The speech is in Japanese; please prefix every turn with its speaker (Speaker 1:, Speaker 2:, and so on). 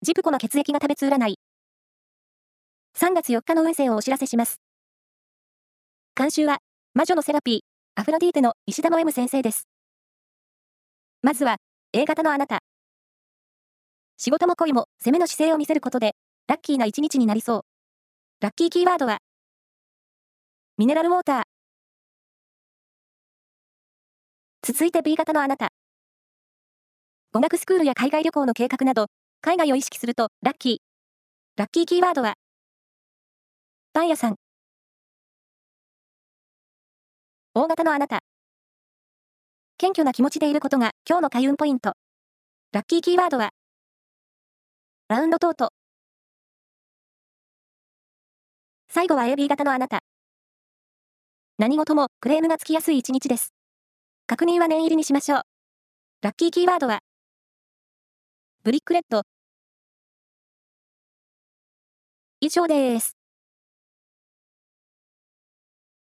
Speaker 1: ジプコの血液が食べつ占い。3月4日の運勢をお知らせします。監修は、魔女のセラピー、アフロディーテの石田の M 先生です。まずは、A 型のあなた。仕事も恋も攻めの姿勢を見せることで、ラッキーな一日になりそう。ラッキーキーワードは、ミネラルウォーター。続いて B 型のあなた。語学スクールや海外旅行の計画など、海外を意識するとラッキー。ラッキーキーワードは、パン屋さん。大型のあなた。謙虚な気持ちでいることが今日の開運ポイント。ラッキーキーワードは、ラウンドトート。最後は AB 型のあなた。何事もクレームがつきやすい一日です。確認は念入りにしましょう。ラッキーキーワードは、ブリックレッド。以上です。